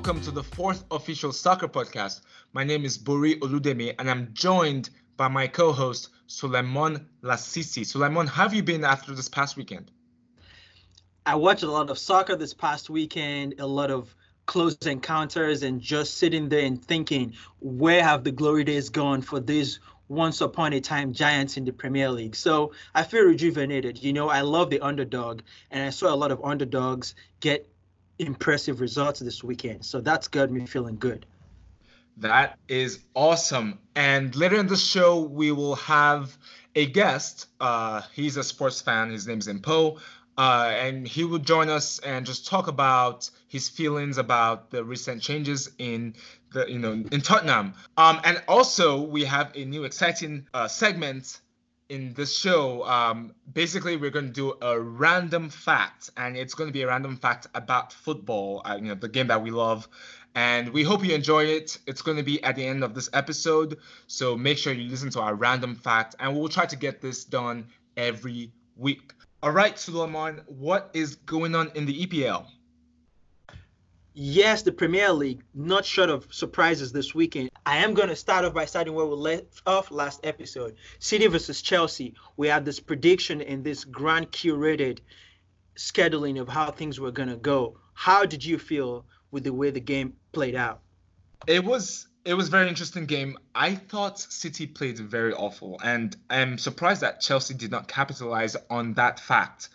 welcome to the fourth official soccer podcast. My name is Buri Oludemi, and I'm joined by my co-host Suleiman Lasisi. Suleiman, how have you been after this past weekend? I watched a lot of soccer this past weekend, a lot of close encounters, and just sitting there and thinking, where have the glory days gone for these once upon a time giants in the Premier League? So I feel rejuvenated. You know, I love the underdog, and I saw a lot of underdogs get impressive results this weekend. So that's got me feeling good. That is awesome. And later in the show, we will have a guest. Uh, he's a sports fan. His name is Impo. Uh, and he will join us and just talk about his feelings about the recent changes in the you know in Tottenham. Um, and also we have a new exciting uh, segment in this show, um, basically we're going to do a random fact, and it's going to be a random fact about football, uh, you know, the game that we love. And we hope you enjoy it. It's going to be at the end of this episode, so make sure you listen to our random fact, and we'll try to get this done every week. All right, Suleiman, what is going on in the EPL? Yes, the Premier League, not short of surprises this weekend. I am going to start off by starting where we left off last episode City versus Chelsea. We had this prediction in this grand curated scheduling of how things were going to go. How did you feel with the way the game played out? It was it was very interesting game. I thought City played very awful, and I'm surprised that Chelsea did not capitalize on that fact.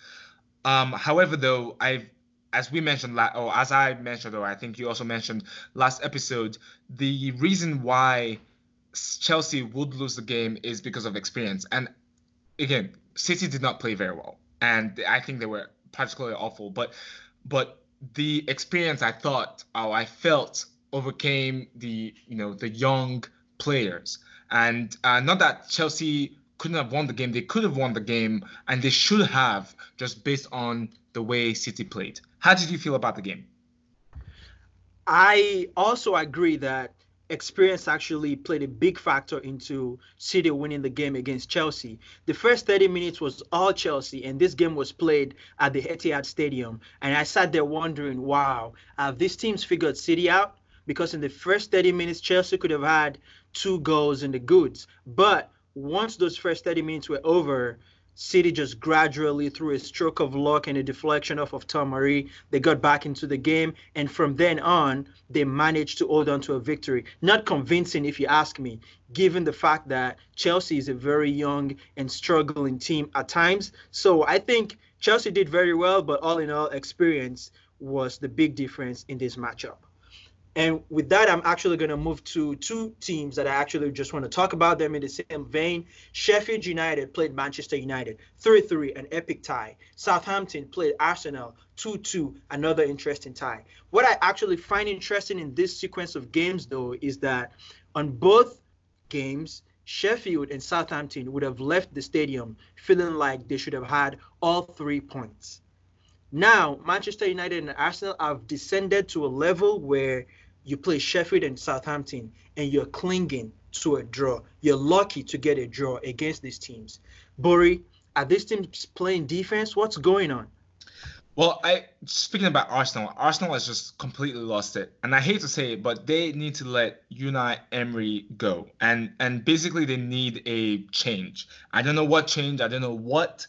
Um, however, though, I've as we mentioned, or as I mentioned, or I think you also mentioned last episode, the reason why Chelsea would lose the game is because of experience. And again, City did not play very well, and I think they were particularly awful. But but the experience, I thought, or I felt, overcame the you know the young players, and uh, not that Chelsea couldn't have won the game. They could have won the game, and they should have just based on the way City played. How did you feel about the game? I also agree that experience actually played a big factor into City winning the game against Chelsea. The first 30 minutes was all Chelsea, and this game was played at the Etihad Stadium. And I sat there wondering, wow, have these teams figured City out? Because in the first 30 minutes, Chelsea could have had two goals in the goods. But once those first 30 minutes were over, City just gradually, through a stroke of luck and a deflection off of Tom they got back into the game. And from then on, they managed to hold on to a victory. Not convincing, if you ask me, given the fact that Chelsea is a very young and struggling team at times. So I think Chelsea did very well, but all in all, experience was the big difference in this matchup. And with that, I'm actually going to move to two teams that I actually just want to talk about them in the same vein. Sheffield United played Manchester United 3 3, an epic tie. Southampton played Arsenal 2 2, another interesting tie. What I actually find interesting in this sequence of games, though, is that on both games, Sheffield and Southampton would have left the stadium feeling like they should have had all three points. Now, Manchester United and Arsenal have descended to a level where you play Sheffield and Southampton, and you're clinging to a draw. You're lucky to get a draw against these teams. Buri, are these teams playing defense? What's going on? Well, I speaking about Arsenal, Arsenal has just completely lost it, and I hate to say it, but they need to let Unai Emery go, and and basically they need a change. I don't know what change. I don't know what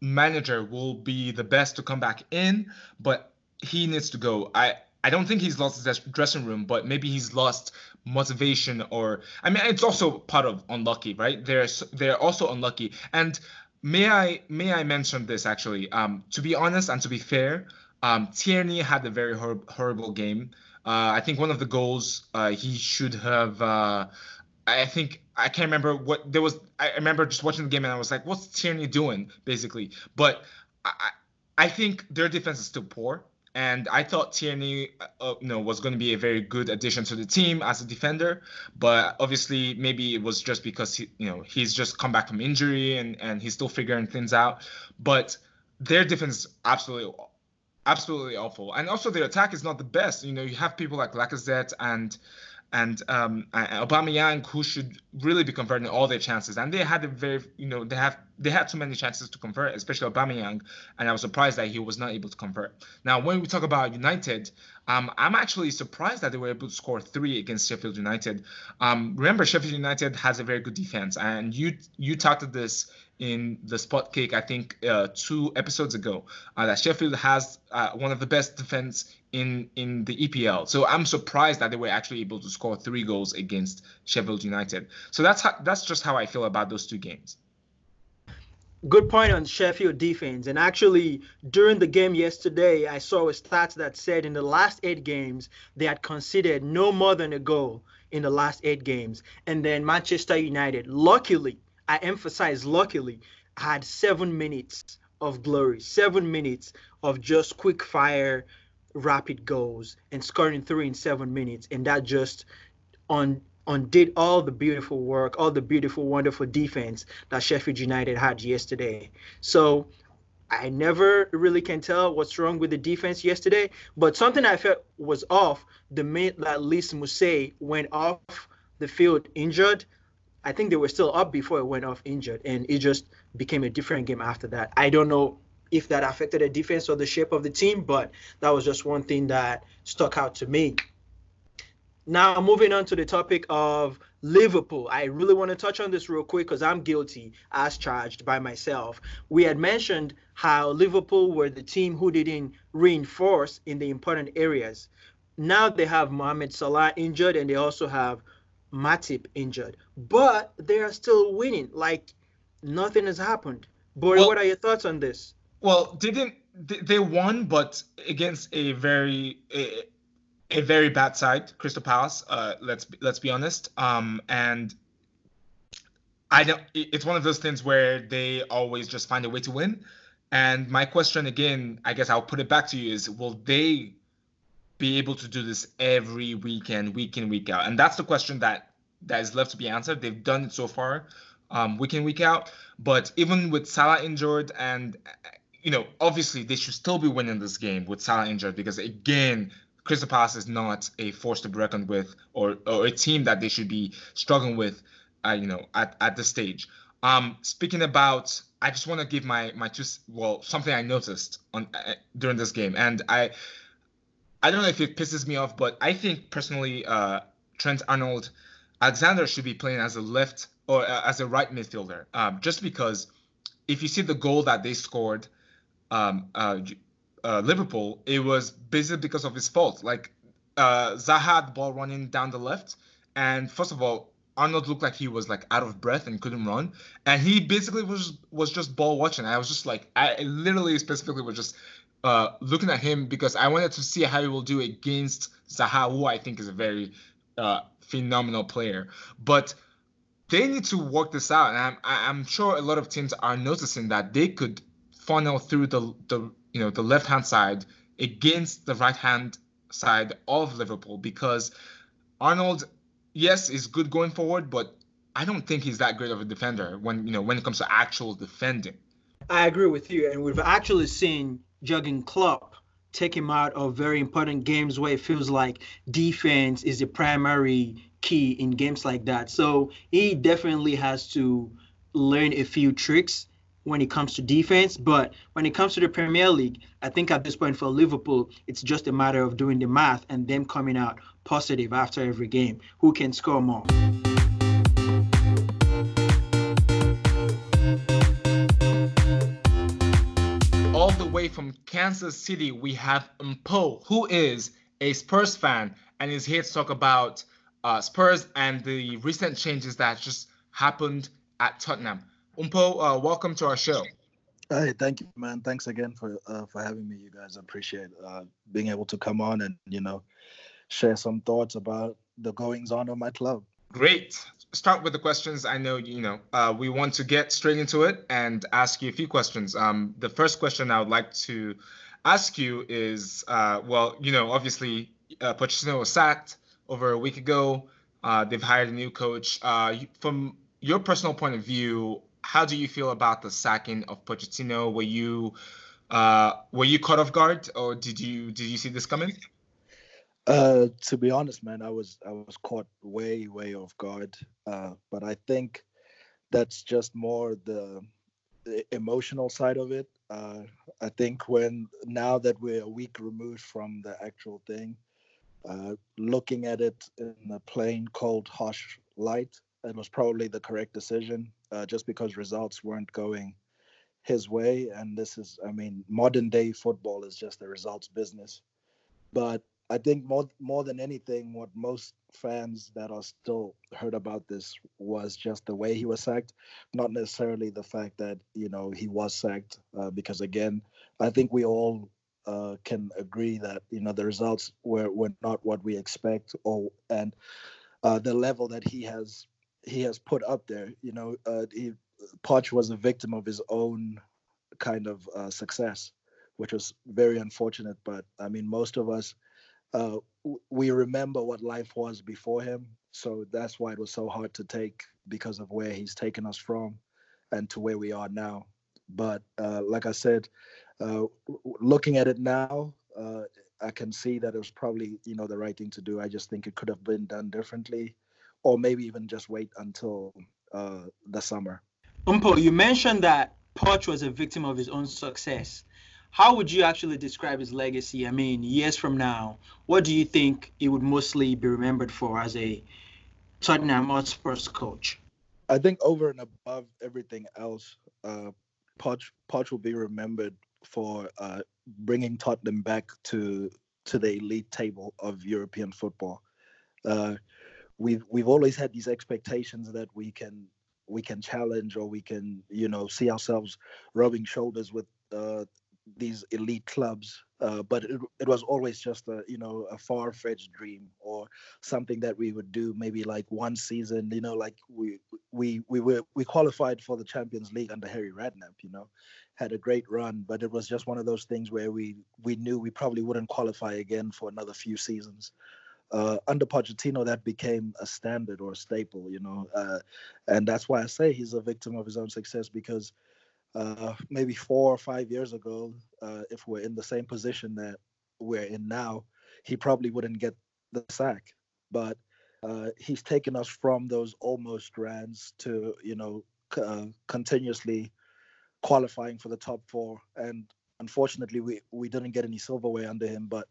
manager will be the best to come back in, but he needs to go. I I don't think he's lost his dressing room, but maybe he's lost motivation or I mean it's also part of unlucky, right? They're they're also unlucky. And may I may I mention this actually? Um, to be honest and to be fair, um, Tierney had a very hor- horrible game. Uh, I think one of the goals uh, he should have. Uh, I think I can't remember what there was. I remember just watching the game and I was like, "What's Tierney doing?" Basically, but I, I think their defense is still poor and I thought Tierney, uh, you know, was going to be a very good addition to the team as a defender. But obviously, maybe it was just because he, you know, he's just come back from injury and and he's still figuring things out. But their defense is absolutely, absolutely awful, and also their attack is not the best. You know, you have people like Lacazette and and um, Aubameyang, who should really be converting all their chances, and they had a very, you know, they have they had too many chances to convert, especially Aubameyang, and I was surprised that he was not able to convert. Now, when we talk about United, um, I'm actually surprised that they were able to score three against Sheffield United. Um, remember, Sheffield United has a very good defense, and you you talked to this in the spot kick, I think uh, two episodes ago, uh, that Sheffield has uh, one of the best defense in in the EPL. So I'm surprised that they were actually able to score three goals against Sheffield United. So that's how, that's just how I feel about those two games. Good point on Sheffield defense. And actually, during the game yesterday, I saw a stat that said in the last eight games they had conceded no more than a goal in the last eight games. And then Manchester United, luckily, I emphasize luckily, had seven minutes of glory, seven minutes of just quick fire, rapid goals, and scoring three in seven minutes, and that just on undid all the beautiful work, all the beautiful, wonderful defense that Sheffield United had yesterday. So I never really can tell what's wrong with the defense yesterday, but something I felt was off the minute that Lys Mousset went off the field injured. I think they were still up before it went off injured, and it just became a different game after that. I don't know if that affected the defense or the shape of the team, but that was just one thing that stuck out to me. Now, moving on to the topic of Liverpool. I really want to touch on this real quick because I'm guilty as charged by myself. We had mentioned how Liverpool were the team who didn't reinforce in the important areas. Now they have Mohamed Salah injured and they also have Matip injured, but they are still winning. Like nothing has happened. Boy, well, what are your thoughts on this? Well, didn't. They won, but against a very a, a very bad side, Crystal Palace. Uh, let's let's be honest. Um, and I don't. It's one of those things where they always just find a way to win. And my question again, I guess I'll put it back to you: is will they be able to do this every weekend, week in, week out? And that's the question that that is left to be answered. They've done it so far, um, week in, week out. But even with Salah injured, and you know, obviously they should still be winning this game with Salah injured because again, Crystal Palace is not a force to be reckoned with, or or a team that they should be struggling with, uh, you know, at at this stage. Um, speaking about, I just want to give my my two well something I noticed on uh, during this game, and I I don't know if it pisses me off, but I think personally, uh, Trent Arnold Alexander should be playing as a left or uh, as a right midfielder, um, just because if you see the goal that they scored, um, uh, uh, Liverpool, it was basically because of his fault. Like uh, Zaha had the ball running down the left, and first of all, Arnold looked like he was like out of breath and couldn't run, and he basically was was just ball watching. I was just like, I literally specifically was just uh, looking at him because I wanted to see how he will do against Zaha, who I think is a very uh, phenomenal player. But they need to work this out, and I'm I'm sure a lot of teams are noticing that they could funnel through the the you know the left hand side against the right hand side of Liverpool because Arnold, yes, is good going forward, but I don't think he's that great of a defender when you know when it comes to actual defending. I agree with you, and we've actually seen Jurgen Klopp take him out of very important games where it feels like defense is the primary key in games like that. So he definitely has to learn a few tricks when it comes to defense. But when it comes to the Premier League, I think at this point for Liverpool, it's just a matter of doing the math and them coming out positive after every game. Who can score more? All the way from Kansas City, we have Mpo, who is a Spurs fan and is here to talk about uh, Spurs and the recent changes that just happened at Tottenham. Umpo, uh, welcome to our show. Hey, thank you, man. Thanks again for uh, for having me. You guys appreciate uh, being able to come on and you know share some thoughts about the goings on of my club. Great start with the questions. I know you know uh, we want to get straight into it and ask you a few questions. Um, the first question I would like to ask you is, uh, well, you know, obviously uh, Pochettino was sacked over a week ago. Uh, they've hired a new coach. Uh, from your personal point of view, how do you feel about the sacking of Pochettino? Were you uh, were you caught off guard, or did you did you see this coming? Uh, to be honest, man, I was I was caught way way off guard. Uh, but I think that's just more the, the emotional side of it. Uh, I think when now that we're a week removed from the actual thing, uh, looking at it in a plain, cold, harsh light, it was probably the correct decision. Uh, just because results weren't going his way, and this is, I mean, modern day football is just a results business. But I think more more than anything, what most fans that are still heard about this was just the way he was sacked, not necessarily the fact that you know he was sacked. Uh, because again, I think we all uh, can agree that you know the results were were not what we expect, or and uh, the level that he has he has put up there. You know, uh, he Poch was a victim of his own kind of uh, success, which was very unfortunate. But I mean, most of us uh, we remember what life was before him. So that's why it was so hard to take because of where he's taken us from and to where we are now. But uh, like I said, uh, looking at it now, uh, I can see that it was probably you know the right thing to do. I just think it could have been done differently, or maybe even just wait until uh, the summer. Umpo, you mentioned that Poch was a victim of his own success how would you actually describe his legacy? I mean, years from now, what do you think he would mostly be remembered for as a Tottenham Hotspur's coach? I think over and above everything else, uh, Poch, Poch will be remembered for uh, bringing Tottenham back to to the elite table of European football. Uh, we've we've always had these expectations that we can we can challenge or we can you know see ourselves rubbing shoulders with uh, these elite clubs, uh, but it, it was always just a you know a far fetched dream or something that we would do maybe like one season. You know, like we we we were we qualified for the Champions League under Harry Redknapp. You know, had a great run, but it was just one of those things where we we knew we probably wouldn't qualify again for another few seasons. Uh, under Pochettino, that became a standard or a staple, you know, uh, and that's why I say he's a victim of his own success because uh, maybe four or five years ago, uh, if we're in the same position that we're in now, he probably wouldn't get the sack. But uh, he's taken us from those almost runs to, you know, uh, continuously qualifying for the top four. And unfortunately, we, we didn't get any silverware under him, but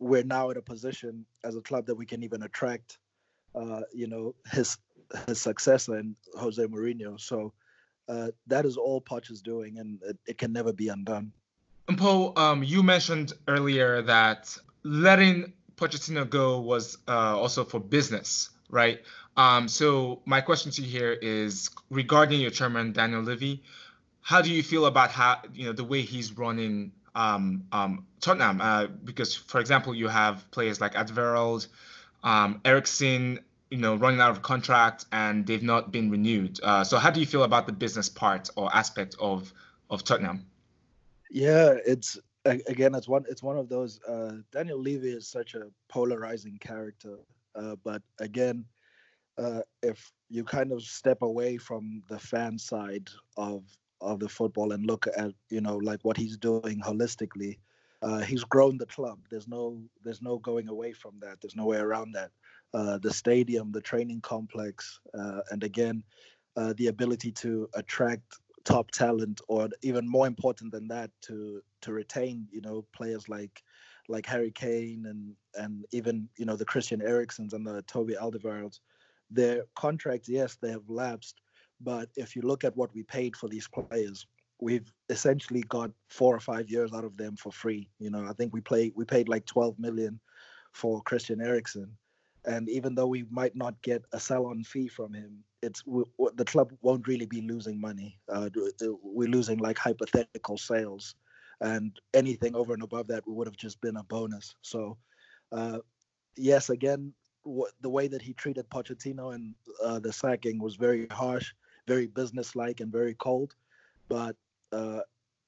we're now in a position as a club that we can even attract, uh, you know, his his successor in Jose Mourinho. So uh, that is all Poch is doing, and it, it can never be undone. And Paul, um, you mentioned earlier that letting Pochettino go was uh, also for business, right? Um, so my question to you here is regarding your chairman Daniel Levy. How do you feel about how you know the way he's running um, um, Tottenham? Uh, because, for example, you have players like Alderweireld, um, Eriksen, you know running out of contract and they've not been renewed. Uh, so how do you feel about the business part or aspect of of Tottenham? Yeah, it's again it's one it's one of those. Uh, Daniel Levy is such a polarizing character, uh, but again, uh, if you kind of step away from the fan side of of the football and look at you know like what he's doing holistically. Uh, he's grown the club. There's no, there's no going away from that. There's no way around that. Uh, the stadium, the training complex, uh, and again, uh, the ability to attract top talent, or even more important than that, to to retain, you know, players like like Harry Kane and and even you know the Christian Eriksens and the Toby Alderweirelds. Their contracts, yes, they have lapsed, but if you look at what we paid for these players, we've essentially got four or five years out of them for free. You know, I think we play we paid like 12 million for Christian Eriksen, and even though we might not get a sell-on fee from him, it's we, the club won't really be losing money. Uh, we're losing like hypothetical sales, and anything over and above that would have just been a bonus. So, uh, yes, again, w- the way that he treated Pochettino and uh, the sacking was very harsh, very businesslike, and very cold. But uh,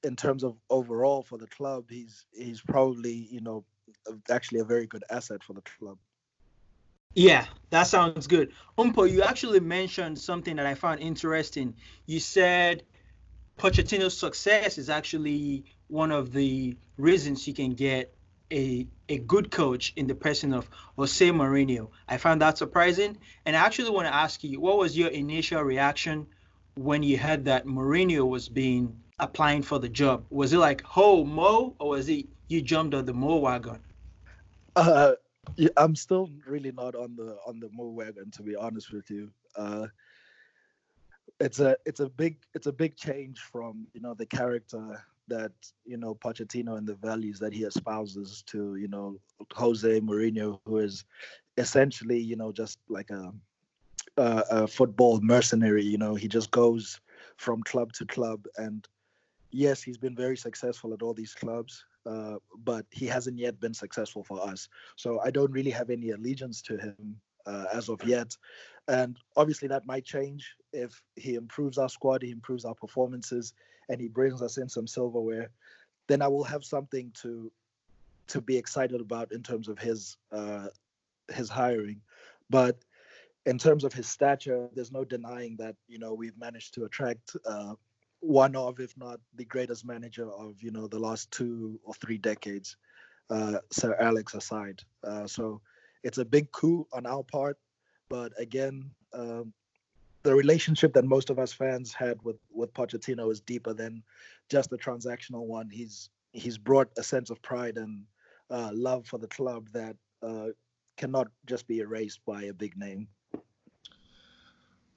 in terms of overall for the club, he's he's probably you know actually a very good asset for the club. Yeah, that sounds good. Umpo, you actually mentioned something that I found interesting. You said Pochettino's success is actually one of the reasons you can get a a good coach in the person of Jose Mourinho. I found that surprising, and I actually want to ask you, what was your initial reaction when you heard that Mourinho was being applying for the job? Was it like, "Ho Mo," or was it you jumped on the Mo wagon? Uh, yeah, I'm still really not on the on the Mo wagon, to be honest with you. Uh, it's a it's a big it's a big change from you know the character that you know Pochettino and the values that he espouses to you know Jose Mourinho, who is essentially you know just like a a, a football mercenary. You know, he just goes from club to club, and yes, he's been very successful at all these clubs, uh, but he hasn't yet been successful for us. So I don't really have any allegiance to him uh, as of yet. And obviously, that might change if he improves our squad, he improves our performances, and he brings us in some silverware. Then I will have something to to be excited about in terms of his uh, his hiring. But in terms of his stature, there's no denying that you know we've managed to attract uh, one of, if not the greatest manager of you know the last two or three decades, uh, Sir Alex aside. Uh, so it's a big coup on our part, but again, um, the relationship that most of us fans had with with Pochettino is deeper than just a transactional one. He's he's brought a sense of pride and uh, love for the club that uh, cannot just be erased by a big name.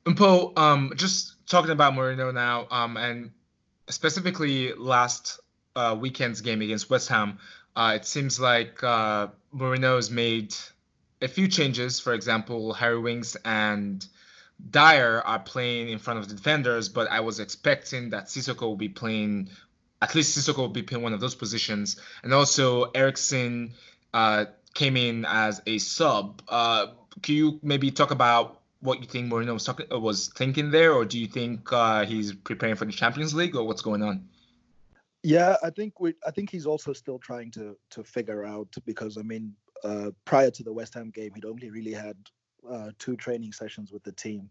Mpo, um, just talking about Mourinho now, um, and specifically last uh, weekend's game against West Ham, uh, it seems like uh, has made a few changes. For example, Harry Winks and Dier are playing in front of the defenders, but I was expecting that Sissoko will be playing, at least Sissoko will be playing one of those positions. And also, Eriksen uh, came in as a sub. Uh, can you maybe talk about what you think Mourinho was, talking, uh, was thinking there, or do you think uh, he's preparing for the Champions League, or what's going on? Yeah, I think we. I think he's also still trying to to figure out because I mean, uh, prior to the West Ham game, he'd only really had uh, two training sessions with the team.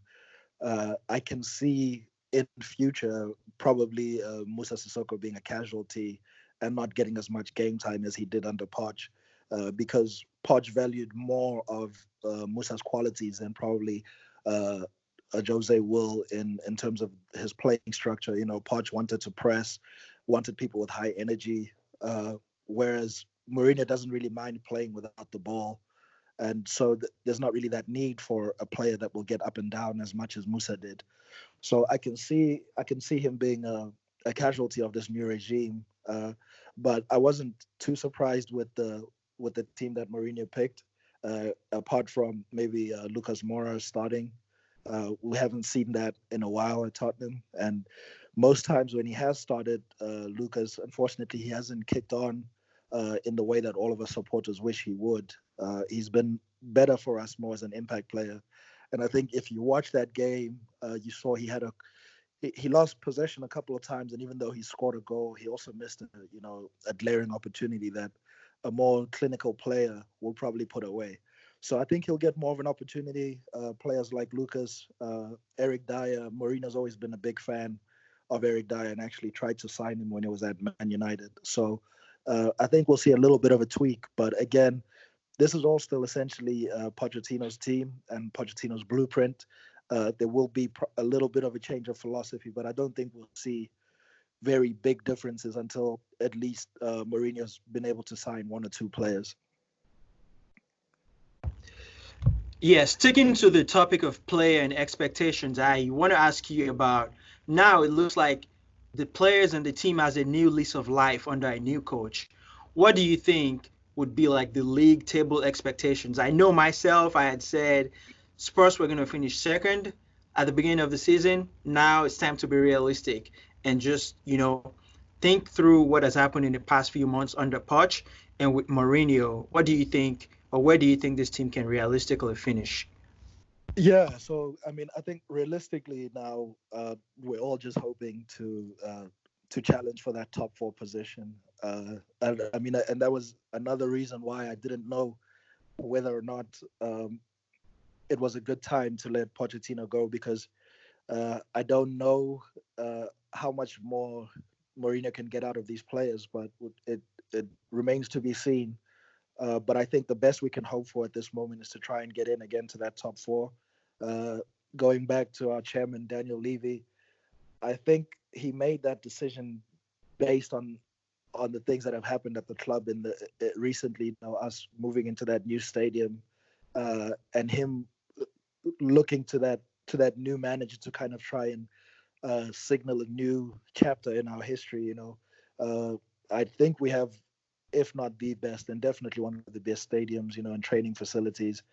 Uh, I can see in future probably uh, Musa Sissoko being a casualty and not getting as much game time as he did under Poch, uh, because Poch valued more of uh, Musa's qualities than probably uh, Jose will in in terms of his playing structure. You know, Poch wanted to press, wanted people with high energy, whereas Mourinho doesn't really mind playing without the ball and so th- there's not really that need for a player that will get up and down as much as Musa did. So I can see I can see him being a, a casualty of this new regime. Uh, but I wasn't too surprised with the with the team that Mourinho picked. Uh, apart from maybe uh, Lucas Moura starting, uh, we haven't seen that in a while at Tottenham. And most times when he has started, uh, Lucas, unfortunately, he hasn't kicked on uh, in the way that all of us supporters wish he would. Uh, he's been better for us more as an impact player. And I think if you watch that game, uh, you saw he had a he, lost possession a couple of times, and even though he scored a goal, he also missed a you know a glaring opportunity that a more clinical player will probably put away. So I think he'll get more of an opportunity. Uh, players like Lucas, uh, Eric Dier, Mourinho's always been a big fan of Eric Dier and actually tried to sign him when he was at Man United. So uh, I think we'll see a little bit of a tweak. But again, this is all still essentially uh, Pochettino's team and Pochettino's blueprint. Uh, there will be a little bit of a change of philosophy, but I don't think we'll see very big differences until at least uh, Mourinho's been able to sign one or two players. Yes, sticking to the topic of player and expectations, I want to ask you about now it looks like the players and the team has a new lease of life under a new coach. What do you think would be like the league table expectations. I know myself, I had said Spurs were going to finish second at the beginning of the season. Now it's time to be realistic and just, you know, think through what has happened in the past few months under Poch and with Mourinho. What do you think, or where do you think this team can realistically finish? Yeah, so I mean, I think realistically now uh, we're all just hoping to uh, to challenge for that top four position. Uh, I mean, and that was another reason why I didn't know whether or not um, it was a good time to let Pochettino go because uh, I don't know uh, how much more Mourinho can get out of these players, but it it remains to be seen Uh, but I think the best we can hope for at this moment is to try and get in again to that top four. Uh, going back to our chairman Daniel Levy, I think he made that decision based on on the things that have happened at the club in the uh, recently. You know, us moving into that new stadium, uh, and him looking to that to that new manager to kind of try and uh, signal a new chapter in our history. You know, uh, I think we have, if not the best, and definitely one of the best stadiums. You know, and training facilities,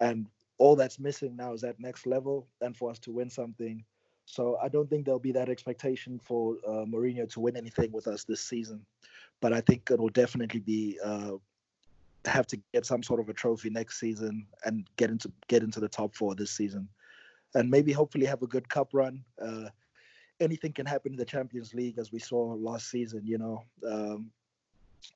and all that's missing now is that next level, and for us to win something. So I don't think there'll be that expectation for uh, Mourinho to win anything with us this season, but I think it'll definitely be uh, have to get some sort of a trophy next season and get into get into the top four this season, and maybe hopefully have a good cup run. Uh, anything can happen in the Champions League, as we saw last season. You know, um,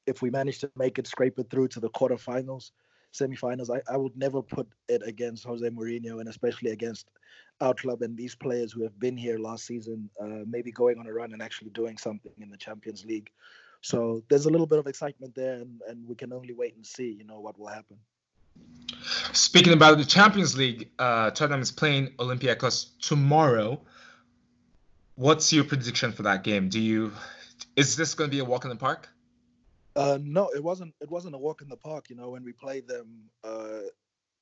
if we manage to make it, scrape it through to the quarterfinals, semifinals, I, I would never put it against Jose Mourinho, and especially against our club and these players who have been here last season, uh, maybe going on a run and actually doing something in the Champions League. So there's a little bit of excitement there, and, and we can only wait and see, you know, what will happen. Speaking about the Champions League, uh, Tottenham is playing Olympiacos tomorrow. What's your prediction for that game? Do you is this going to be a walk in the park? Uh, no, it wasn't. It wasn't a walk in the park. You know, when we played them uh,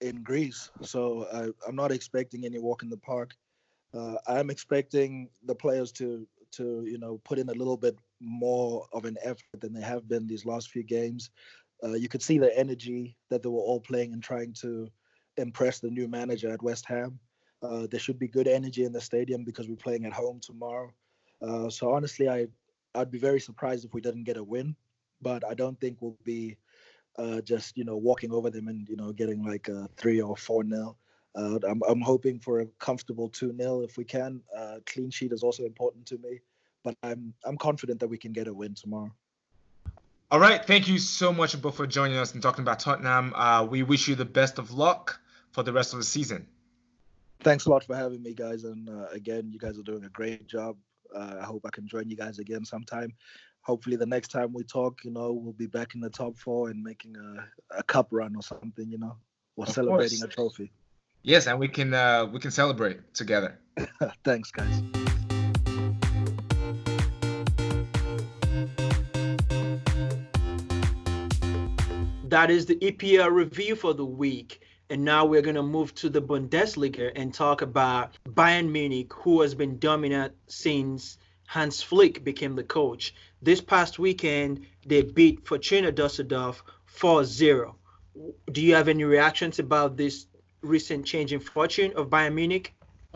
in Greece, so I, I'm not expecting any walk in the park. Uh, I'm expecting the players to to you know put in a little bit more of an effort than they have been these last few games. Uh, you could see the energy that they were all playing and trying to impress the new manager at West Ham. Uh, there should be good energy in the stadium because we're playing at home tomorrow. Uh, so honestly, I I'd be very surprised if we didn't get a win, but I don't think we'll be uh, just you know walking over them and you know getting like a three or four nil. Uh, I'm I'm hoping for a comfortable two 0 if we can. Uh, clean sheet is also important to me, but I'm I'm confident that we can get a win tomorrow. All right, thank you so much both for joining us and talking about Tottenham. Uh, we wish you the best of luck for the rest of the season. Thanks a lot for having me, guys. And uh, again, you guys are doing a great job. Uh, I hope I can join you guys again sometime. Hopefully, the next time we talk, you know, we'll be back in the top four and making a, a cup run or something, you know, or of celebrating course. a trophy. Yes, and we can uh, we can celebrate together. Thanks, guys. That is the EPL review for the week. And now we're going to move to the Bundesliga and talk about Bayern Munich, who has been dominant since Hans Flick became the coach. This past weekend, they beat Fortuna Dusseldorf 4 0. Do you have any reactions about this recent change in fortune of Bayern Munich?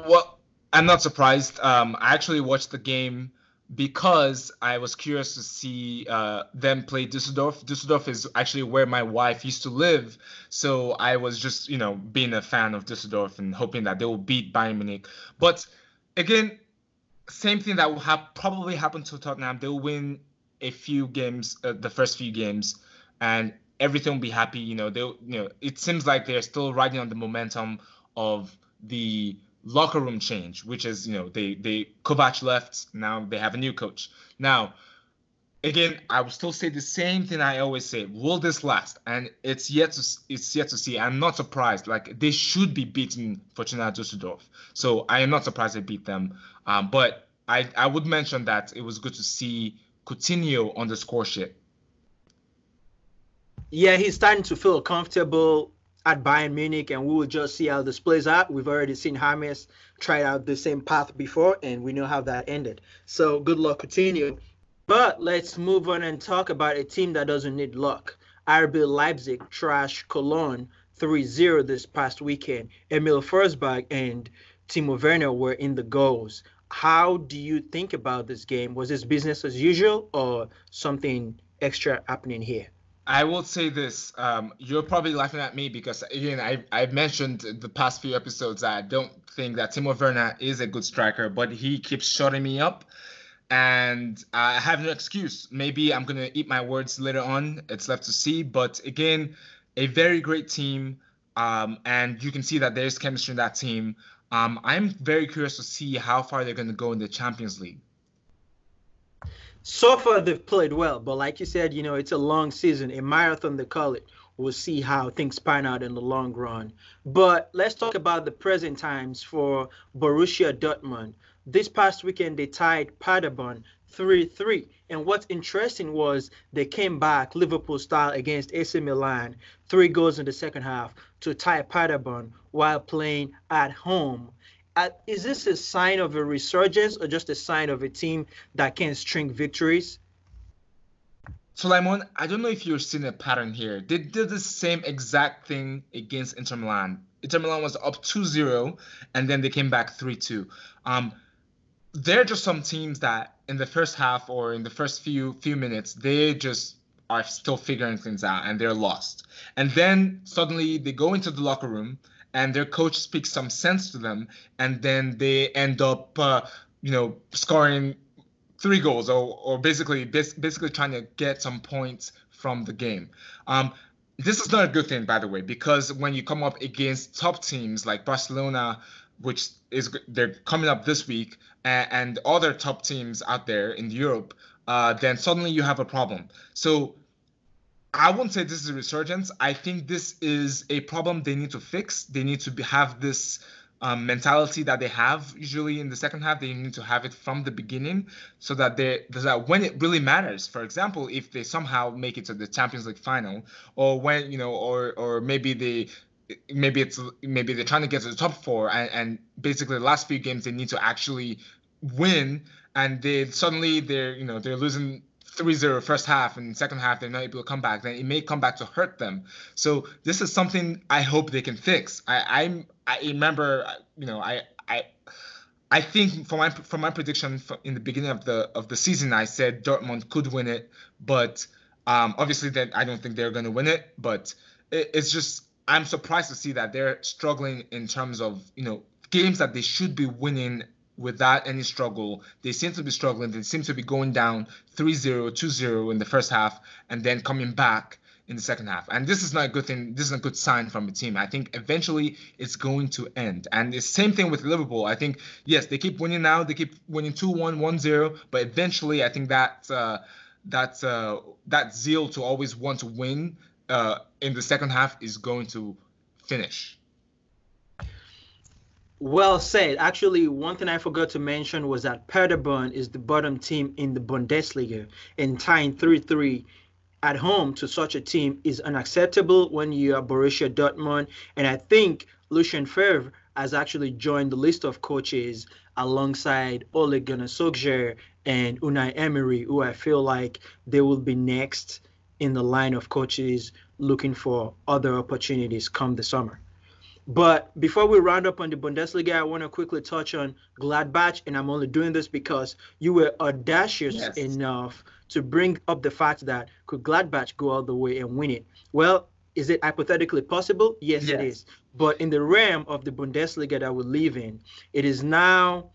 Well, I'm not surprised. Um, I actually watched the game because I was curious to see uh, them play Düsseldorf. Düsseldorf is actually where my wife used to live, so I was just you know being a fan of Düsseldorf and hoping that they will beat Bayern Munich. But again, same thing that will have probably happen to Tottenham. They'll win a few games, uh, the first few games, and everything will be happy. You know, they you know it seems like they're still riding on the momentum of the locker room change, which is you know they they Kovac left, now they have a new coach. Now, again, I will still say the same thing I always say: Will this last? And it's yet to it's yet to see. I'm not surprised. Like they should be beating Fortuna Düsseldorf, so I am not surprised they beat them. Um, but I I would mention that it was good to see Coutinho on the score sheet. Yeah, he's starting to feel comfortable at Bayern Munich, and we will just see how this plays out. We've already seen James try out the same path before, and we know how that ended. So good luck, continue. But let's move on and talk about a team that doesn't need luck. RB Leipzig trash Cologne 3-0 this past weekend. Emil Forsberg and Timo Werner were in the goals. How do you think about this game? Was this business as usual or something extra happening here? I will say this. Um, you're probably laughing at me because again, I I mentioned the past few episodes I don't think that Timo Werner is a good striker, but he keeps shutting me up, and I have no excuse. Maybe I'm gonna eat my words later on. It's left to see. But again, a very great team, um, and you can see that there's chemistry in that team. Um, I'm very curious to see how far they're gonna go in the Champions League so far they've played well, but like you said, you know, it's a long season, a marathon they call it. We'll see how things pan out in the long run. But let's talk about the present times for Borussia Dortmund. This past weekend, they tied Paderborn 3 3. And what's interesting was they came back Liverpool style against AC Milan, three goals in the second half to tie Paderborn while playing at home. Uh, is this a sign of a resurgence or just a sign of a team that can string victories? So, Limon, I don't know if you're seeing a pattern here. They did the same exact thing against Inter Milan. Inter Milan was up 2 0, and then they came back 3 2. Um, there are just some teams that in the first half or in the first few few minutes they just are still figuring things out and they're lost. And then suddenly they go into the locker room and their coach speaks some sense to them, and then they end up, uh, you know, scoring three goals or, or basically basically trying to get some points from the game. Um, this is not a good thing, by the way, because when you come up against top teams like Barcelona, which is they're coming up this week, and, and other top teams out there in Europe, uh, then suddenly you have a problem. So I wouldn't say this is a resurgence. I think this is a problem they need to fix. They need to be, have this um, mentality that they have usually in the second half. They need to have it from the beginning so that they that when it really matters. For example, if they somehow make it to the Champions League final, or when you know, or or maybe they maybe it's maybe they're trying to get to the top four and, and basically the last few games they need to actually win and they suddenly they're you know they're losing 3-0 first half and second half they're not able to come back then it may come back to hurt them so this is something i hope they can fix i i'm i remember you know i i I think from my from my prediction in the beginning of the of the season, I said Dortmund could win it, but um, obviously then I don't think they're going to win it. But it, it's just I'm surprised to see that they're struggling in terms of you know games that they should be winning without any struggle. They seem to be struggling. They seem to be going down 3-0, 2-0 in the first half and then coming back in the second half. And this is not a good thing. This is a good sign from the team. I think eventually it's going to end. And the same thing with Liverpool. I think yes, they keep winning now. They keep winning 2-1, 1-0, but eventually I think that uh, that uh, that zeal to always want to win uh, in the second half is going to finish. Well said. Actually, one thing I forgot to mention was that Paderborn is the bottom team in the Bundesliga, and tying 3 3 at home to such a team is unacceptable when you are Borussia Dortmund. And I think Lucien Favre has actually joined the list of coaches alongside Ole Gunnar Solskjaer and Unai Emery, who I feel like they will be next in the line of coaches looking for other opportunities come the summer. But before we round up on the Bundesliga, I want to quickly touch on Gladbach, and I'm only doing this because you were audacious yes. enough to bring up the fact that could Gladbach go all the way and win it? Well, is it hypothetically possible? Yes, yes, it is. But in the realm of the Bundesliga that we live in, it is now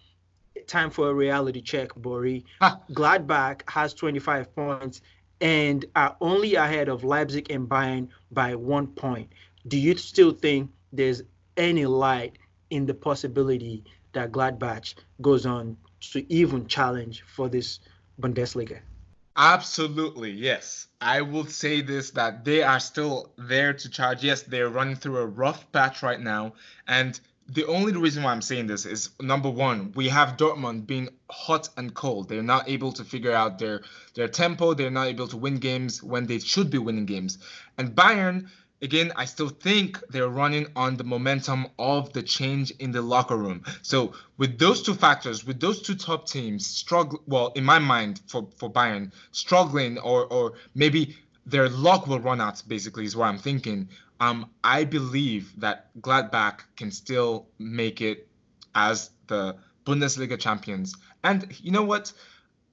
time for a reality check, Bori. Gladbach has 25 points and are only ahead of Leipzig and Bayern by one point. Do you still think there's any light in the possibility that Gladbach goes on to even challenge for this Bundesliga? Absolutely, yes. I will say this that they are still there to charge. Yes, they're running through a rough patch right now, and the only reason why I'm saying this is number one, we have Dortmund being hot and cold. They're not able to figure out their their tempo. They're not able to win games when they should be winning games. And Bayern, again, I still think they're running on the momentum of the change in the locker room. So with those two factors, with those two top teams struggle, well, in my mind, for for Bayern struggling, or or maybe their luck will run out. Basically, is what I'm thinking um, I believe that Gladbach can still make it as the Bundesliga champions. And you know what?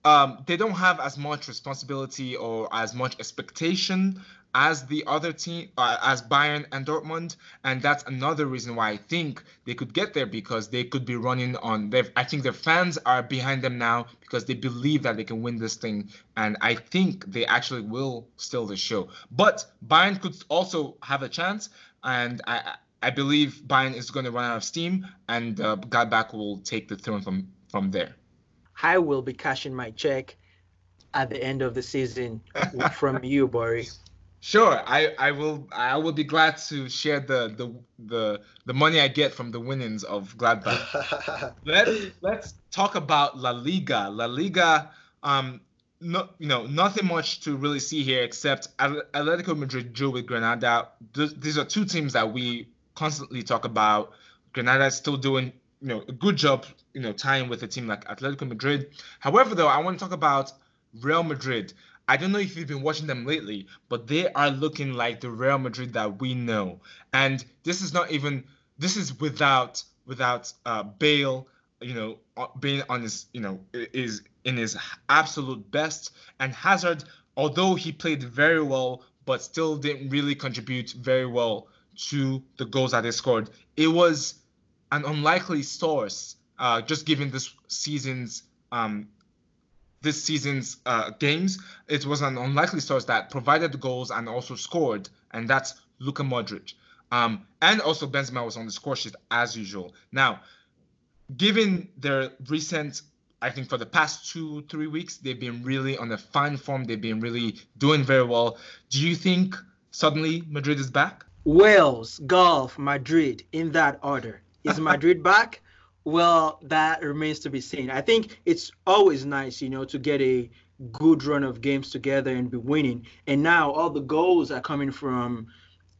Um, they don't have as much responsibility or as much expectation as the other team, uh, as Bayern and Dortmund, and that's another reason why I think they could get there because they could be running on. Their, I think their fans are behind them now because they believe that they can win this thing, and I think they actually will steal the show. But Bayern could also have a chance, and I I believe Bayern is going to run out of steam, and uh, Gladbach will take the throne from from there. I will be cashing my check at the end of the season from you, Bori. Sure, I, I will I will be glad to share the the the, the money I get from the winnings of Gladbach. let's let's talk about La Liga. La Liga, um, no, you know, nothing much to really see here except Atletico Madrid drew with Granada. These are two teams that we constantly talk about. Granada is still doing you know a good job, you know, tying with a team like Atletico Madrid. However, though, I want to talk about Real Madrid. I don't know if you've been watching them lately, but they are looking like the Real Madrid that we know. And this is not even this is without without uh, Bale, you know, uh, being on his you know is in his absolute best, and Hazard, although he played very well, but still didn't really contribute very well to the goals that they scored. It was an unlikely source, uh, just given this season's um, this season's uh, games, it was an unlikely source that provided the goals and also scored, and that's Luka Modric. Um, and also Benzema was on the score sheet as usual. Now, given their recent, I think for the past two, three weeks, they've been really on a fine form. They've been really doing very well. Do you think suddenly Madrid is back? Wales, golf, Madrid, in that order. Is Madrid back? Well, that remains to be seen. I think it's always nice, you know, to get a good run of games together and be winning. And now all the goals are coming from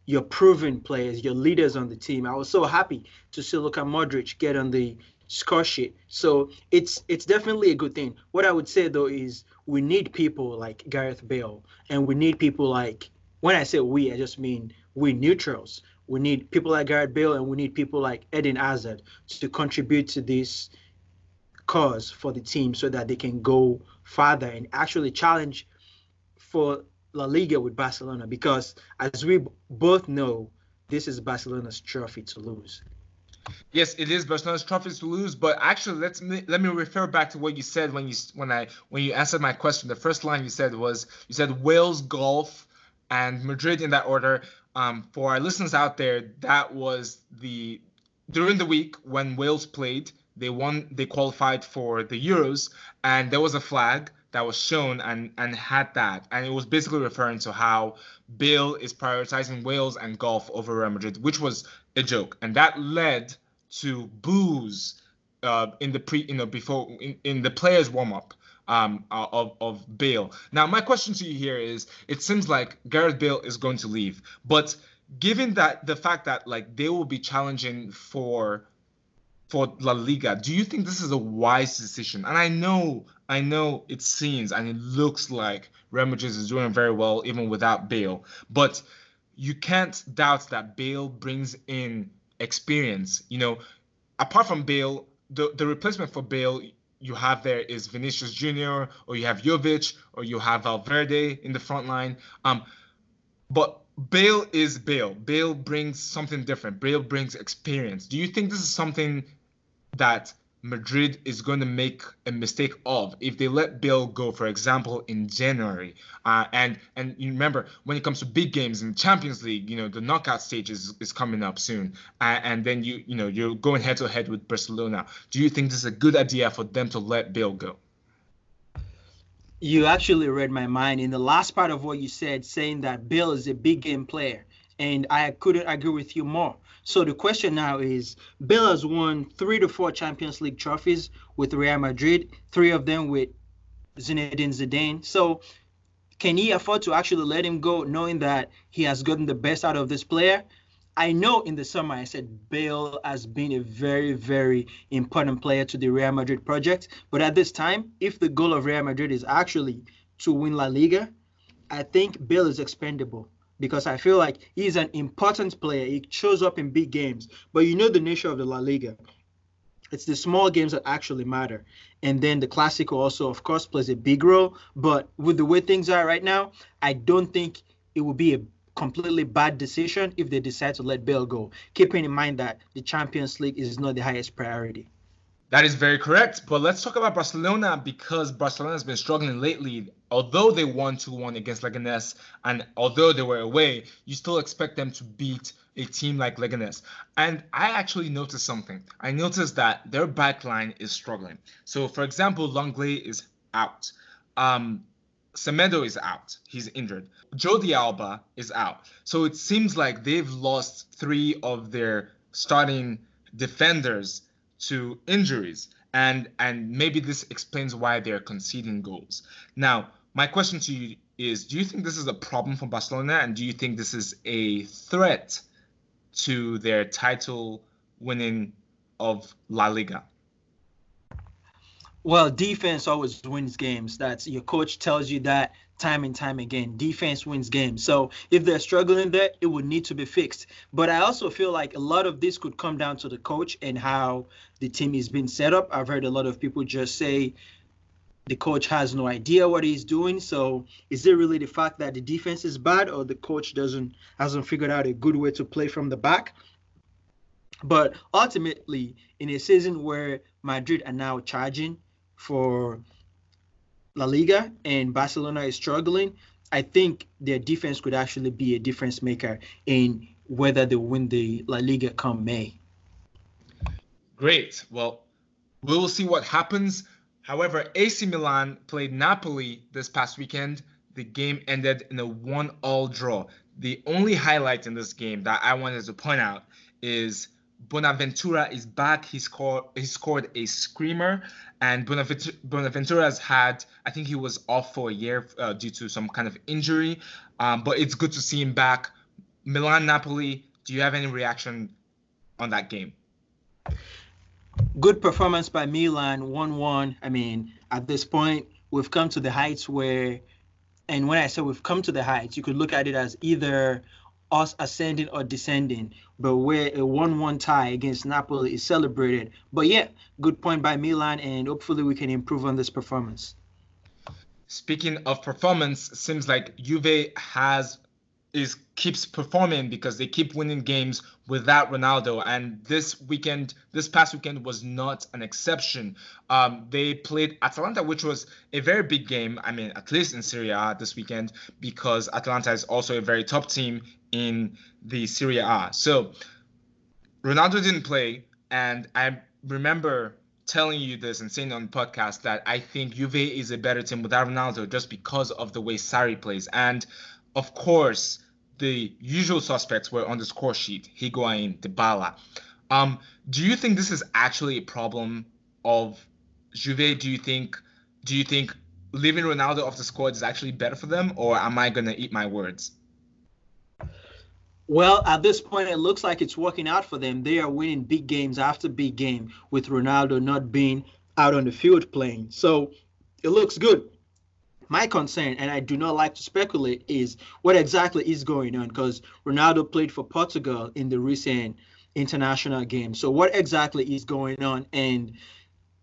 your proven players, your leaders on the team. I was so happy to see Luka Modric get on the score sheet. So it's it's definitely a good thing. What I would say though is we need people like Gareth Bale, and we need people like when I say we, I just mean we neutrals we need people like Gareth Bale and we need people like Eden Hazard to contribute to this cause for the team so that they can go farther and actually challenge for La Liga with Barcelona because as we both know, this is Barcelona's trophy to lose. Yes, it is Barcelona's trophy to lose, but actually let's let me refer back to what you said when you when I when you answered my question. The first line you said was you said Wales golf and Madrid in that order um, for our listeners out there, that was the during the week when Wales played. They won. They qualified for the Euros, and there was a flag that was shown and and had that, and it was basically referring to how Bale is prioritizing Wales and golf over Real Madrid, which was a joke, and that led to boos uh, in the pre, you know, before in, in the players warm up um, uh, of of Bale. Now, my question to you here is: It seems like Gareth Bale is going to leave, but given that the fact that like they will be challenging for for La Liga, do you think this is a wise decision? And I know, I know it seems and it looks like Madrid is doing very well even without Bale, but you can't doubt that Bale brings in experience. You know, apart from Bale, the the replacement for Bale you have there is Vinicius Junior, or you have Jovic, or you have Valverde in the front line. Um, but Bale is Bale. Bale brings something different. Bale brings experience. Do you think this is something that Madrid is going to make a mistake of if they let Bale go, for example, in January. Uh, and and you remember when it comes to big games in Champions League, you know the knockout stage is, is coming up soon, uh, and then you you know you're going head to head with Barcelona. Do you think this is a good idea for them to let Bale go? You actually read my mind in the last part of what you said, saying that Bale is a big game player, and I couldn't agree with you more. So the question now is Bale has won three to four Champions League trophies with Real Madrid, three of them with Zinedine Zidane. So can he afford to actually let him go knowing that he has gotten the best out of this player? I know in the summer I said Bale has been a very, very important player to the Real Madrid project. But at this time, if the goal of Real Madrid is actually to win La Liga, I think Bale is expendable because I feel like he's an important player. He shows up in big games, but you know the nature of the La Liga. It's the small games that actually matter. And then the Clasico also, of course, plays a big role. But with the way things are right now, I don't think it would be a completely bad decision if they decide to let Bale go, keeping in mind that the Champions League is not the highest priority. That is very correct. But let's talk about Barcelona because Barcelona has been struggling lately. Although they won 2 1 against Leganes, and although they were away, you still expect them to beat a team like Leganes. And I actually noticed something. I noticed that their back line is struggling. So, for example, Lenglet is out. Um, Semedo is out. He's injured. Jordi Alba is out. So it seems like they've lost three of their starting defenders to injuries. And and maybe this explains why they're conceding goals. Now, my question to you is do you think this is a problem for Barcelona and do you think this is a threat to their title winning of La Liga? Well, defense always wins games. That's your coach tells you that time and time again. Defense wins games. So if they're struggling there, it would need to be fixed. But I also feel like a lot of this could come down to the coach and how the team is being set up. I've heard a lot of people just say the coach has no idea what he's doing. So is it really the fact that the defense is bad or the coach doesn't hasn't figured out a good way to play from the back? But ultimately, in a season where Madrid are now charging for La Liga and Barcelona is struggling, I think their defense could actually be a difference maker in whether they win the La Liga come May. Great. Well, we will see what happens. However, AC Milan played Napoli this past weekend. The game ended in a one-all draw. The only highlight in this game that I wanted to point out is Bonaventura is back. He scored he scored a screamer, and Bonaventura, has had I think he was off for a year uh, due to some kind of injury, um, but it's good to see him back. Milan Napoli. Do you have any reaction on that game? Good performance by Milan, 1-1. I mean, at this point, we've come to the heights where, and when I say we've come to the heights, you could look at it as either us ascending or descending, but where a 1 1 tie against Napoli is celebrated. But yeah, good point by Milan, and hopefully we can improve on this performance. Speaking of performance, seems like Juve has is keeps performing because they keep winning games without Ronaldo. And this weekend, this past weekend was not an exception. Um, they played Atalanta, which was a very big game. I mean, at least in Serie A this weekend, because Atalanta is also a very top team in the Serie A. So Ronaldo didn't play, and I remember telling you this and saying on podcast that I think Juve is a better team without Ronaldo just because of the way Sarri plays. And of course, the usual suspects were on the score sheet: Higuain, Dybala. Um, do you think this is actually a problem of Juve? Do you think do you think leaving Ronaldo off the squad is actually better for them, or am I gonna eat my words? Well, at this point, it looks like it's working out for them. They are winning big games after big game with Ronaldo not being out on the field playing. So it looks good. My concern, and I do not like to speculate, is what exactly is going on because Ronaldo played for Portugal in the recent international game. So what exactly is going on? And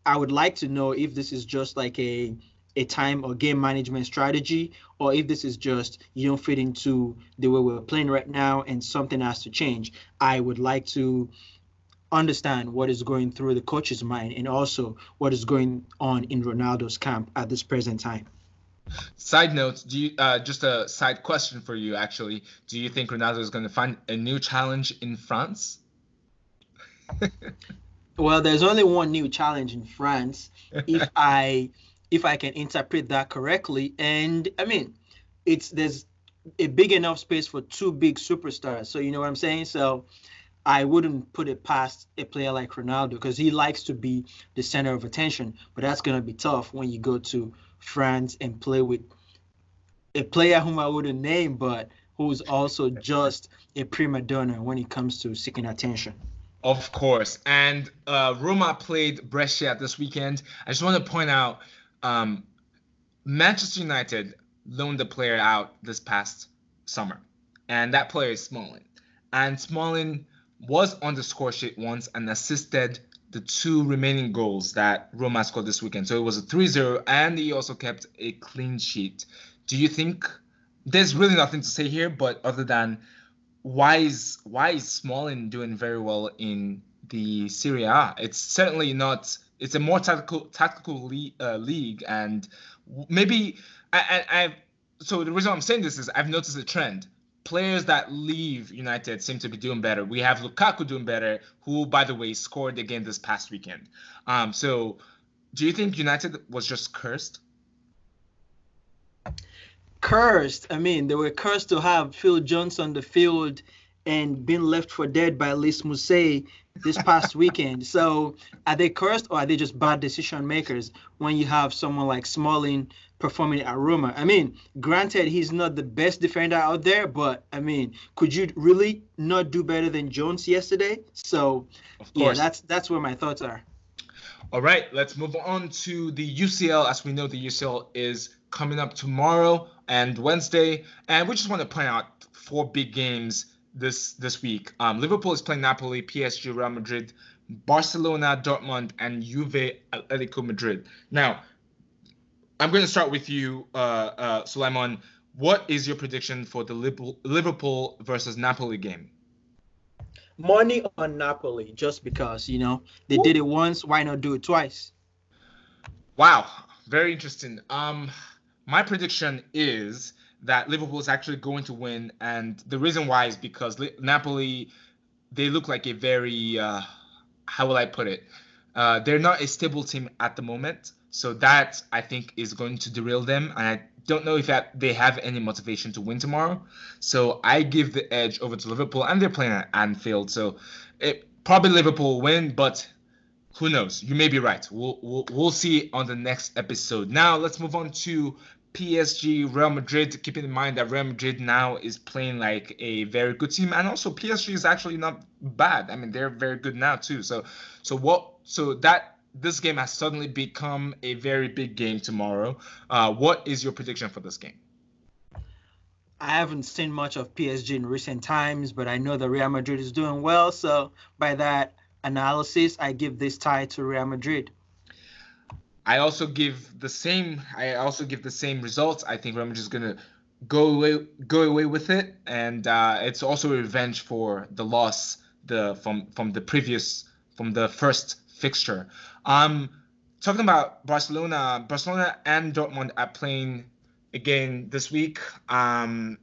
I would like to know if this is just like a a time or game management strategy, or if this is just you don't fit into the way we're playing right now and something has to change. I would like to understand what is going through the coach's mind and also what is going on in Ronaldo's camp at this present time. Side note, do you uh, just a side question for you actually? Do you think Ronaldo is going to find a new challenge in France? well, there's only one new challenge in France. If I if I can interpret that correctly. And I mean, it's there's a big enough space for two big superstars. So you know what I'm saying? So I wouldn't put it past a player like Ronaldo because he likes to be the center of attention. But that's gonna be tough when you go to France and play with a player whom I wouldn't name, but who's also just a prima donna when it comes to seeking attention. Of course. And uh, Roma played Brescia this weekend. I just want to point out um, Manchester United loaned a player out this past summer, and that player is Smalling. And Smalling was on the score sheet once and assisted the two remaining goals that Roma scored this weekend. So it was a 3-0, and he also kept a clean sheet. Do you think there's really nothing to say here, but other than why is why is Smalling doing very well in the Serie A? It's certainly not it's a more tactical tactical le- uh, league, and maybe I, I, I so the reason I'm saying this is I've noticed a trend. Players that leave United seem to be doing better. We have Lukaku doing better, who, by the way, scored again this past weekend. Um, so, do you think United was just cursed? cursed. I mean, they were cursed to have Phil Jones on the field and being left for dead by Lys Mousset this past weekend. So are they cursed or are they just bad decision makers when you have someone like Smalling performing at Roma? I mean, granted, he's not the best defender out there, but I mean, could you really not do better than Jones yesterday? So yeah, that's that's where my thoughts are. All right, let's move on to the UCL. As we know, the UCL is coming up tomorrow and Wednesday, and we just want to point out four big games this this week. Um, Liverpool is playing Napoli, PSG, Real Madrid, Barcelona, Dortmund, and Juve, Atletico Madrid. Now, I'm going to start with you, uh, uh, Sulaiman. What is your prediction for the Liverpool versus Napoli game? Money on Napoli, just because you know they Ooh. did it once. Why not do it twice? Wow, very interesting. Um, my prediction is that Liverpool is actually going to win, and the reason why is because Napoli, they look like a very, uh, how will I put it? Uh, they're not a stable team at the moment, so that I think is going to derail them, and I don't know if that, they have any motivation to win tomorrow. So I give the edge over to Liverpool, and they're playing at Anfield, so it probably Liverpool will win, but who knows? You may be right. We'll, we'll, we'll see on the next episode. Now let's move on to PSG, Real Madrid, keeping in mind that Real Madrid now is playing like a very good team, and also PSG is actually not bad. I mean, they're very good now too. So, so what? So that this game has suddenly become a very big game tomorrow. Uh, what is your prediction for this game? I haven't seen much of PSG in recent times, but I know that Real Madrid is doing well. So by that analysis, I give this tie to Real Madrid. I also give the same. I also give the same results. I think Real Madrid is gonna go away, go away with it, and uh, it's also a revenge for the loss the from from the previous from the first fixture. Um, talking about Barcelona, Barcelona and Dortmund are playing again this week. Um,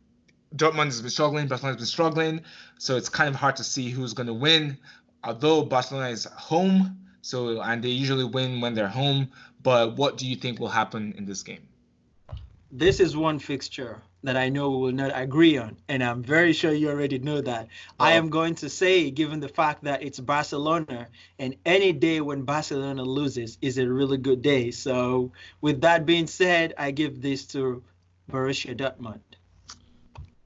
Dortmund has been struggling, Barcelona has been struggling, so it's kind of hard to see who's going to win. Although Barcelona is home, so and they usually win when they're home. But what do you think will happen in this game? This is one fixture that I know we will not agree on, and I'm very sure you already know that. I am going to say, given the fact that it's Barcelona, and any day when Barcelona loses is a really good day. So, with that being said, I give this to Borussia Dortmund.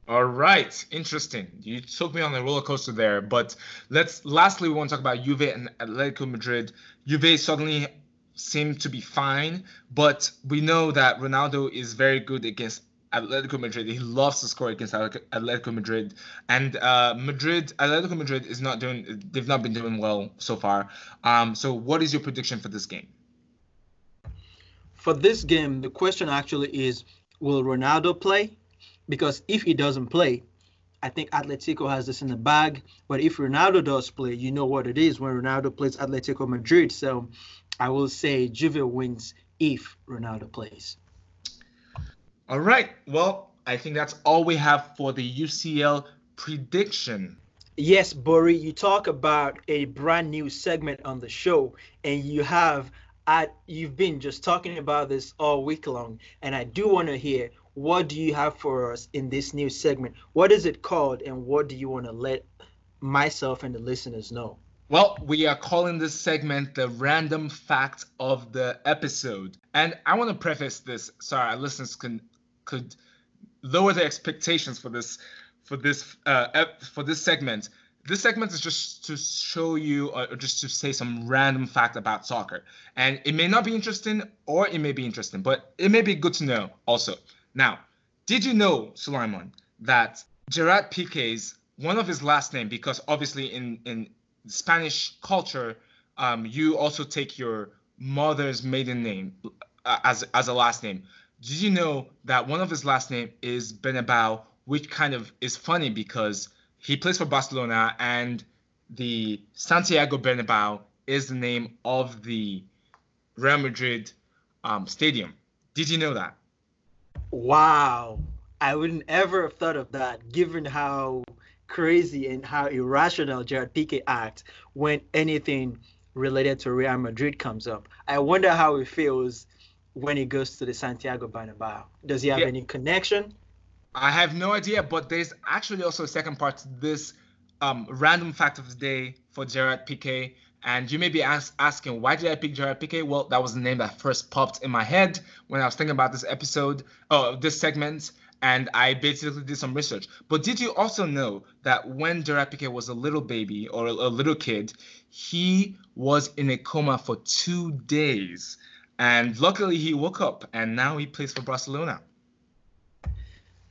All right, interesting. You took me on a roller coaster there, but let's lastly we want to talk about Juve and Atletico Madrid. Juve suddenly seem to be fine, but we know that Ronaldo is very good against Atletico Madrid. He loves to score against Atletico Madrid, and uh, Madrid, Atletico Madrid is not doing. They've not been doing well so far. Um, so, what is your prediction for this game? For this game, the question actually is: Will Ronaldo play? Because if he doesn't play, I think Atletico has this in the bag. But if Ronaldo does play, you know what it is when Ronaldo plays Atletico Madrid. So I will say Juve wins if Ronaldo plays. All right. Well, I think that's all we have for the UCL prediction. Yes, Bori, you talk about a brand new segment on the show, and you have at you've been just talking about this all week long, and I do want to hear what do you have for us in this new segment? What is it called, and what do you want to let myself and the listeners know? Well, we are calling this segment the random fact of the episode. And I want to preface this Sorry, our listeners can could lower the expectations for this for this uh, for this segment. This segment is just to show you uh, or just to say some random fact about soccer. And it may not be interesting or it may be interesting, but it may be good to know also. Now, did you know, Sulaiman, that Gerard Piqué's one of his last name, because obviously in in Spanish culture, um, you also take your mother's maiden name uh, as as a last name. Did you know that one of his last name is Bernabeu, which kind of is funny because he plays for Barcelona and the Santiago Bernabeu is the name of the Real Madrid um, stadium. Did you know that? Wow. I wouldn't ever have thought of that given how crazy and how irrational Gerard Piqué acts when anything related to Real Madrid comes up. I wonder how it feels when he goes to the Santiago Bernabeu? Does he have yeah. any connection? I have no idea, but there's actually also a second part to this um, random fact of the day for Gerard Piqué. And you may be ask, asking, why did I pick Gerard Piqué? Well, that was the name that first popped in my head when I was thinking about this episode, oh, this segment, and I basically did some research. But did you also know that when Gerard Piqué was a little baby or a little kid, he was in a coma for two days, and luckily he woke up, and now he plays for Barcelona.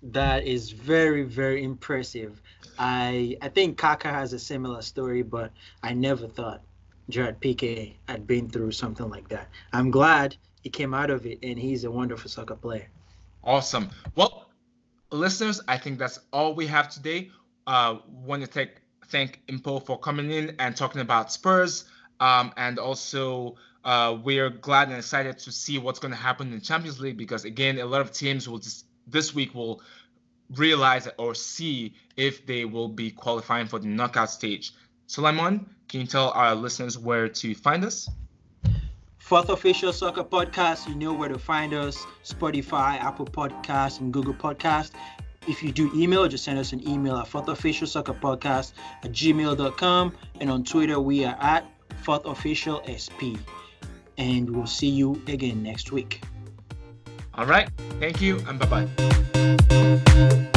That is very, very impressive. I I think Kaka has a similar story, but I never thought Gerard Piqué had been through something like that. I'm glad he came out of it, and he's a wonderful soccer player. Awesome. Well, listeners, I think that's all we have today. Uh, want to thank thank Impo for coming in and talking about Spurs, um, and also uh, we're glad and excited to see what's going to happen in Champions League because again, a lot of teams will just this week will realize or see if they will be qualifying for the knockout stage. Suleiman, can you tell our listeners where to find us? Fourth Official Soccer Podcast, you know where to find us Spotify, Apple Podcasts, and Google Podcasts. If you do email, just send us an email at Fourth Official Soccer Podcast at gmail.com. And on Twitter, we are at Fourth Official SP. And we'll see you again next week. All right. Thank you and bye bye.